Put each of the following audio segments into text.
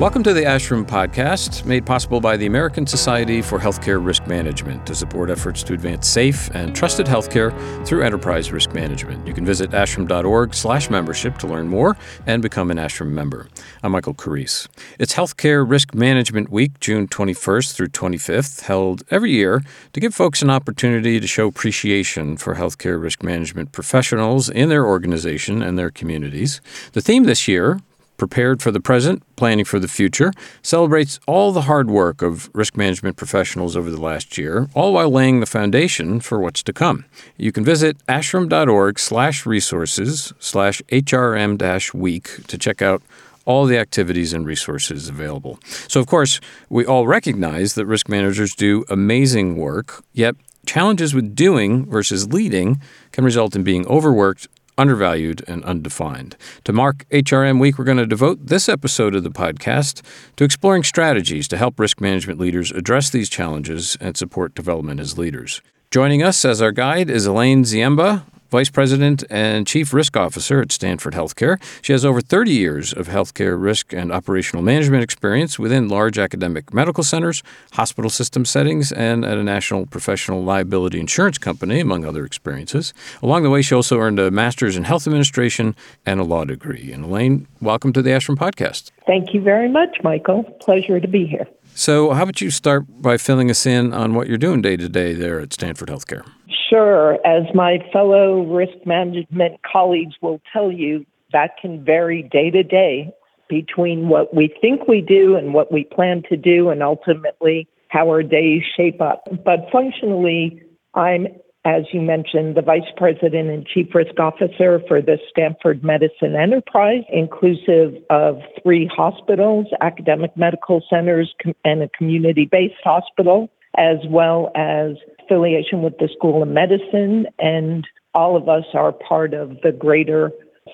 Welcome to the ASHRM Podcast, made possible by the American Society for Healthcare Risk Management to support efforts to advance safe and trusted healthcare through enterprise risk management. You can visit ashrm.org/membership to learn more and become an ASHRM member. I'm Michael Carrese. It's Healthcare Risk Management Week, June 21st through 25th, held every year to give folks an opportunity to show appreciation for healthcare risk management professionals in their organization and their communities. The theme this year Prepared for the Present, Planning for the Future, celebrates all the hard work of risk management professionals over the last year, all while laying the foundation for what's to come. You can visit ashrm.org slash resources slash HRM week to check out all the activities and resources available. So, of course, we all recognize that risk managers do amazing work, yet challenges with doing versus leading can result in being overworked undervalued, and undefined. To mark HRM Week, we're going to devote this episode of the podcast to exploring strategies to help risk management leaders address these challenges and support development as leaders. Joining us as our guide is Elaine Ziemba, Vice President and Chief Risk Officer at Stanford Healthcare. She has over 30 years of healthcare risk and operational management experience within large academic medical centers, hospital system settings, and at a national professional liability insurance company, among other experiences. Along the way, she also earned a master's in health administration and a law degree. And Elaine, welcome to the ASHRM Podcast. Thank you very much, Michael. Pleasure to be here. So, how about you start by filling us in on what you're doing day to day there at Stanford Healthcare? Sure. As my fellow risk management colleagues will tell you, that can vary day to day between what we think we do and what we plan to do, and ultimately how our days shape up. But functionally, I'm, as you mentioned, the Vice President and Chief Risk Officer for the Stanford Medicine Enterprise, inclusive of three hospitals, academic medical centers, and a community based hospital, as well as affiliation with the School of Medicine, and all of us are part of the greater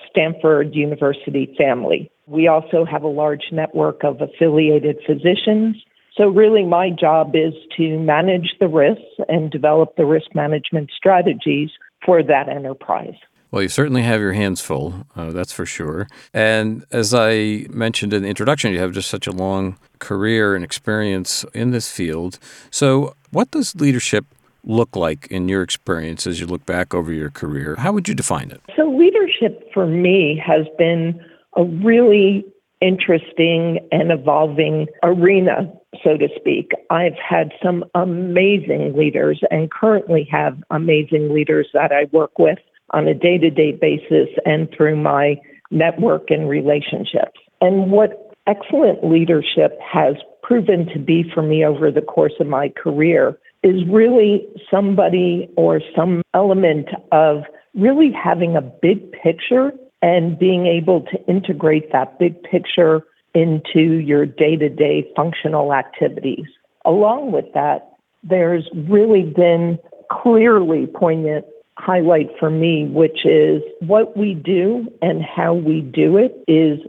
Stanford University family. We also have a large network of affiliated physicians. So, really, my job is to manage the risks and develop the risk management strategies for that enterprise. Well, you certainly have your hands full, uh, that's for sure. And as I mentioned in the introduction, you have just such a long career and experience in this field. So, what does leadership look like in your experience as you look back over your career? How would you define it? So, leadership for me has been a really interesting and evolving arena, so to speak. I've had some amazing leaders and currently have amazing leaders that I work with on a day to day basis and through my network and relationships. And what excellent leadership has proven to be for me over the course of my career is really somebody or some element of really having a big picture and being able to integrate that big picture into your day to day functional activities. Along with that, there's really been clearly poignant highlight for me, which is what we do and how we do it is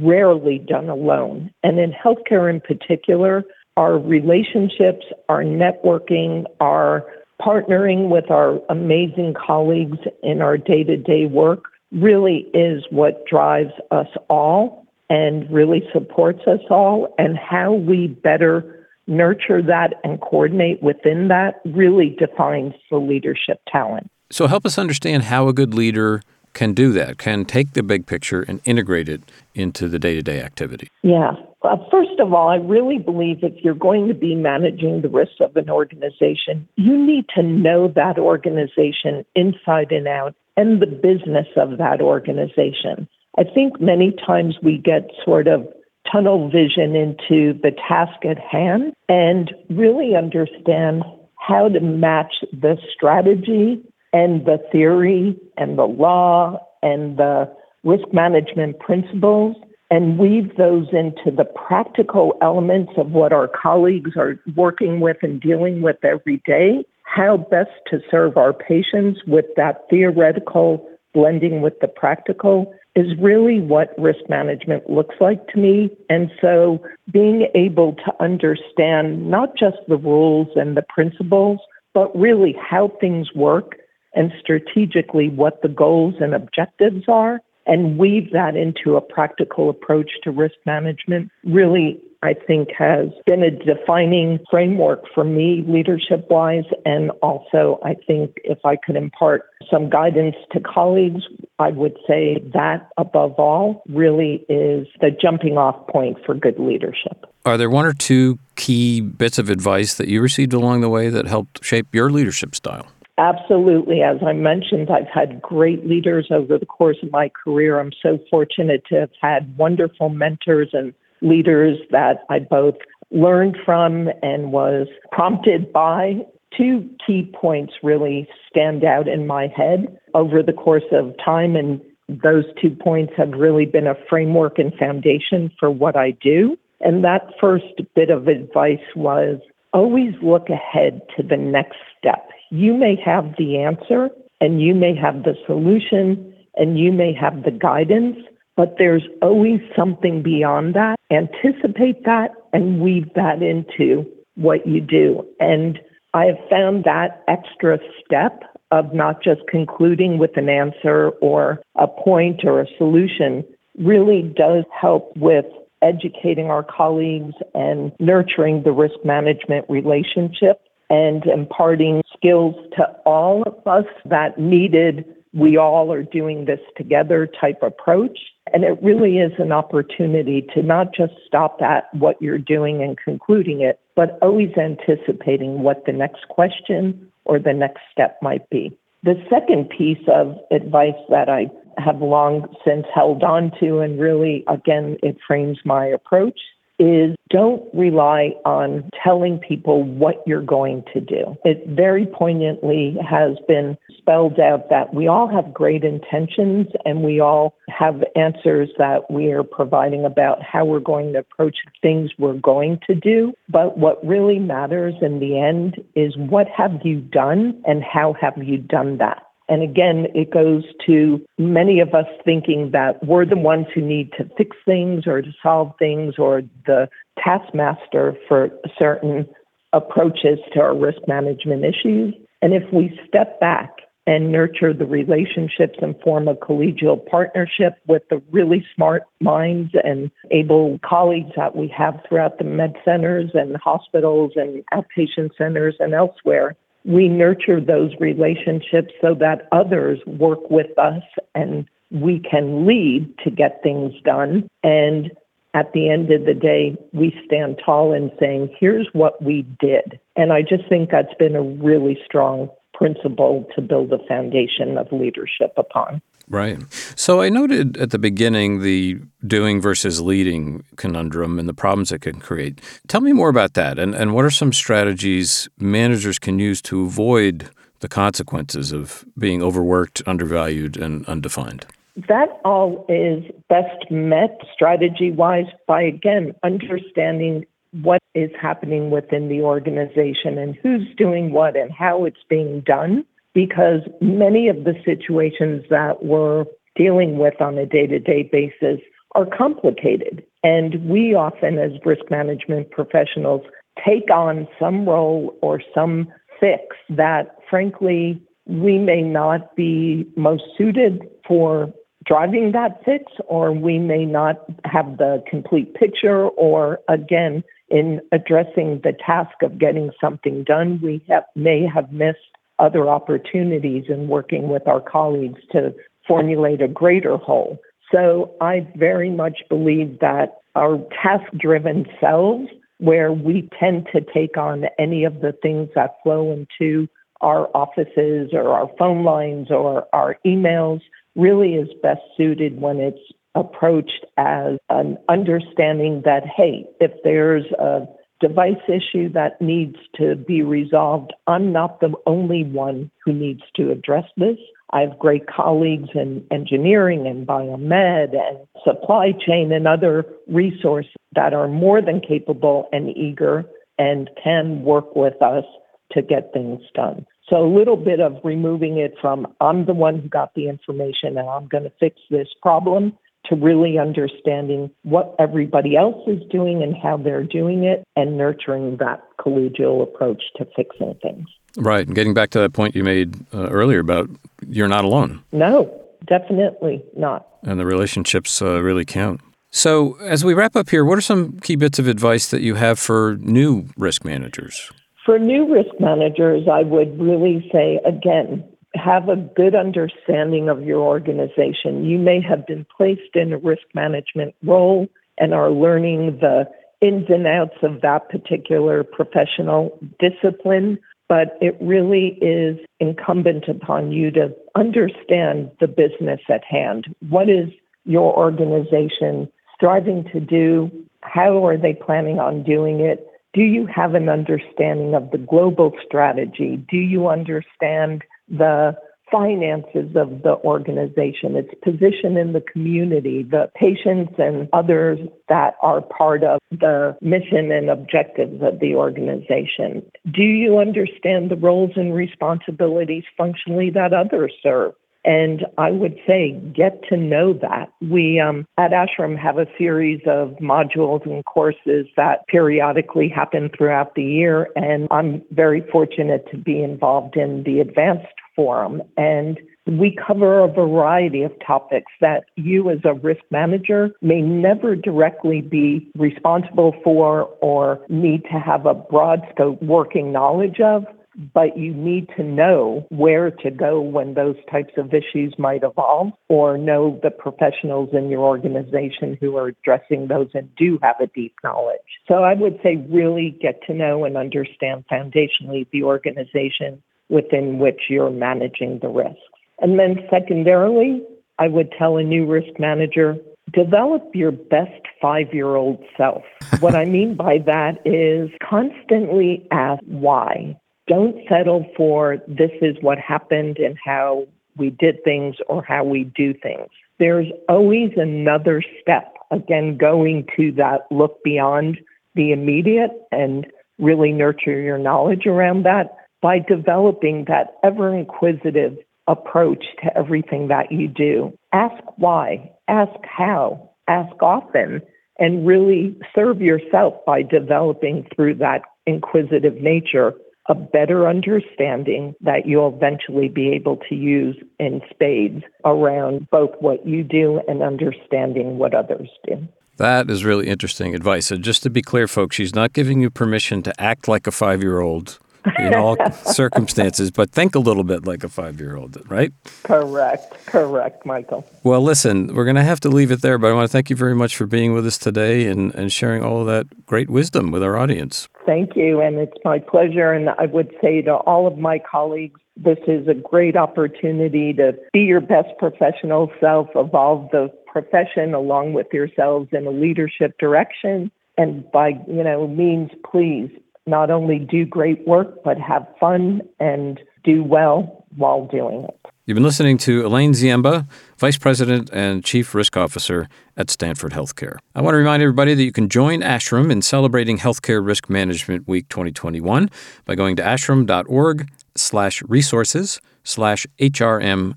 rarely done alone. And in healthcare in particular, our relationships, our networking, our partnering with our amazing colleagues in our day to day work really is what drives us all and really supports us all. And how we better nurture that and coordinate within that really defines the leadership talent. So, help us understand how a good leader can do that, can take the big picture and integrate it into the day to day activity? Yeah. Uh, first of all, I really believe if you're going to be managing the risks of an organization, you need to know that organization inside and out and the business of that organization. I think many times we get sort of tunnel vision into the task at hand and really understand how to match the strategy and the theory and the law and the risk management principles and weave those into the practical elements of what our colleagues are working with and dealing with every day, how best to serve our patients with that theoretical blending with the practical is really what risk management looks like to me. And so being able to understand not just the rules and the principles, but really how things work and strategically what the goals and objectives are and weave that into a practical approach to risk management really I think has been a defining framework for me leadership wise. And also, I think if I could impart some guidance to colleagues, I would say that above all really is the jumping off point for good leadership. Are there one or two key bits of advice that you received along the way that helped shape your leadership style? Absolutely. As I mentioned, I've had great leaders over the course of my career. I'm so fortunate to have had wonderful mentors and leaders that I both learned from and was prompted by. Two key points really stand out in my head over the course of time, and those two points have really been a framework and foundation for what I do. And that first bit of advice was always look ahead to the next step. You may have the answer and you may have the solution and you may have the guidance, but there's always something beyond that. Anticipate that and weave that into what you do. And I have found that extra step of not just concluding with an answer or a point or a solution really does help with educating our colleagues and nurturing the risk management relationship and imparting skills to all of us that needed we all are doing this together type approach. And it really is an opportunity to not just stop at what you're doing and concluding it, but always anticipating what the next question or the next step might be. The second piece of advice that I have long since held on to, and really, again, it frames my approach, is don't rely on telling people what you're going to do. It very poignantly has been spelled out that we all have great intentions and we all have answers that we are providing about how we're going to approach things we're going to do. But what really matters in the end is what have you done and how have you done that? And again, it goes to many of us thinking that we're the ones who need to fix things or to solve things or the taskmaster for certain approaches to our risk management issues. And if we step back and nurture the relationships and form a collegial partnership with the really smart minds and able colleagues that we have throughout the med centers and hospitals and outpatient centers and elsewhere, we nurture those relationships so that others work with us and we can lead to get things done. And at the end of the day, we stand tall in saying, here's what we did. And I just think that's been a really strong principle to build a foundation of leadership upon. Right. So I noted at the beginning the doing versus leading conundrum and the problems it can create. Tell me more about that and, and what are some strategies managers can use to avoid the consequences of being overworked, undervalued, and undefined? That all is best met strategy wise by, again, understanding what is happening within the organization and who's doing what and how it's being done because many of the situations that we're dealing with on a day to day basis are complicated. And we often, as risk management professionals, take on some role or some fix that, frankly, we may not be most suited for driving that fix, or we may not have the complete picture, or again, in addressing the task of getting something done, we have, may have missed other opportunities in working with our colleagues to formulate a greater whole. So I very much believe that our task driven selves, where we tend to take on any of the things that flow into our offices or our phone lines or our emails, really is best suited when it's approached as an understanding that, hey, if there's a device issue that needs to be resolved. I'm not the only one who needs to address this. I have great colleagues in engineering and biomed and supply chain and other resources that are more than capable and eager and can work with us to get things done. So a little bit of removing it from I'm the one who got the information and I'm going to fix this problem to really understanding what everybody else is doing and how they're doing it and nurturing that collegial approach to fixing things. Right. And getting back to that point you made uh, earlier about you're not alone. No, Definitely not. And the relationships uh, really count. So, as we wrap up here, what are some key bits of advice that you have for new risk managers? For new risk managers, I would really say again, have a good understanding of your organization. You may have been placed in a risk management role and are learning the ins and outs of that particular professional discipline, but it really is incumbent upon you to understand the business at hand. What is your organization striving to do? How are they planning on doing it? Do you have an understanding of the global strategy? Do you understand the finances of the organization, its position in the community, the patients and others that are part of the mission and objectives of the organization? Do you understand the roles and responsibilities functionally that others serve? And I would say get to know that. We um, at ASHRM have a series of modules and courses that periodically happen throughout the year. And I'm very fortunate to be involved in the advanced forum. And we cover a variety of topics that you, as a risk manager, may never directly be responsible for or need to have a broad scope working knowledge of but you need to know where to go when those types of issues might evolve or know the professionals in your organization who are addressing those and do have a deep knowledge. So I would say really get to know and understand foundationally the organization within which you're managing the risks. And then secondarily, I would tell a new risk manager develop your best five year old self. what I mean by that is constantly ask why don't settle for this is what happened and how we did things or how we do things. There's always another step, again, going to that look beyond the immediate and really nurture your knowledge around that by developing that ever inquisitive approach to everything that you do. Ask why, ask how, ask often, and really serve yourself by developing through that inquisitive nature a better understanding that you'll eventually be able to use in spades around both what you do and understanding what others do. That is really interesting advice. So, just to be clear, folks, she's not giving you permission to act like a five year old in all circumstances, but think a little bit like a five year old, right? Correct. Correct, Michael. Well, listen, we're going to have to leave it there, but I want to thank you very much for being with us today and, and sharing all of that great wisdom with our audience. Thank you. And it's my pleasure. And I would say to all of my colleagues, this is a great opportunity to be your best professional self, evolve the profession along with yourselves in a leadership direction. And by, you know, means please not only do great work, but have fun and do well while doing it. You've been listening to Elaine Ziemba, Vice President and Chief Risk Officer at Stanford Healthcare. I want to remind everybody that you can join ASHRM in celebrating Healthcare Risk Management Week 2021 by going to ashrm.org slash resources slash HRM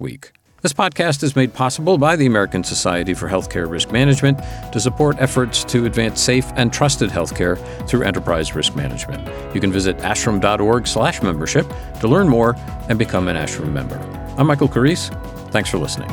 week. This podcast is made possible by the American Society for Healthcare Risk Management to support efforts to advance safe and trusted healthcare through enterprise risk management. You can visit ashrm.org/membership to learn more and become an ASHRM member. I'm Michael Carrese. Thanks for listening.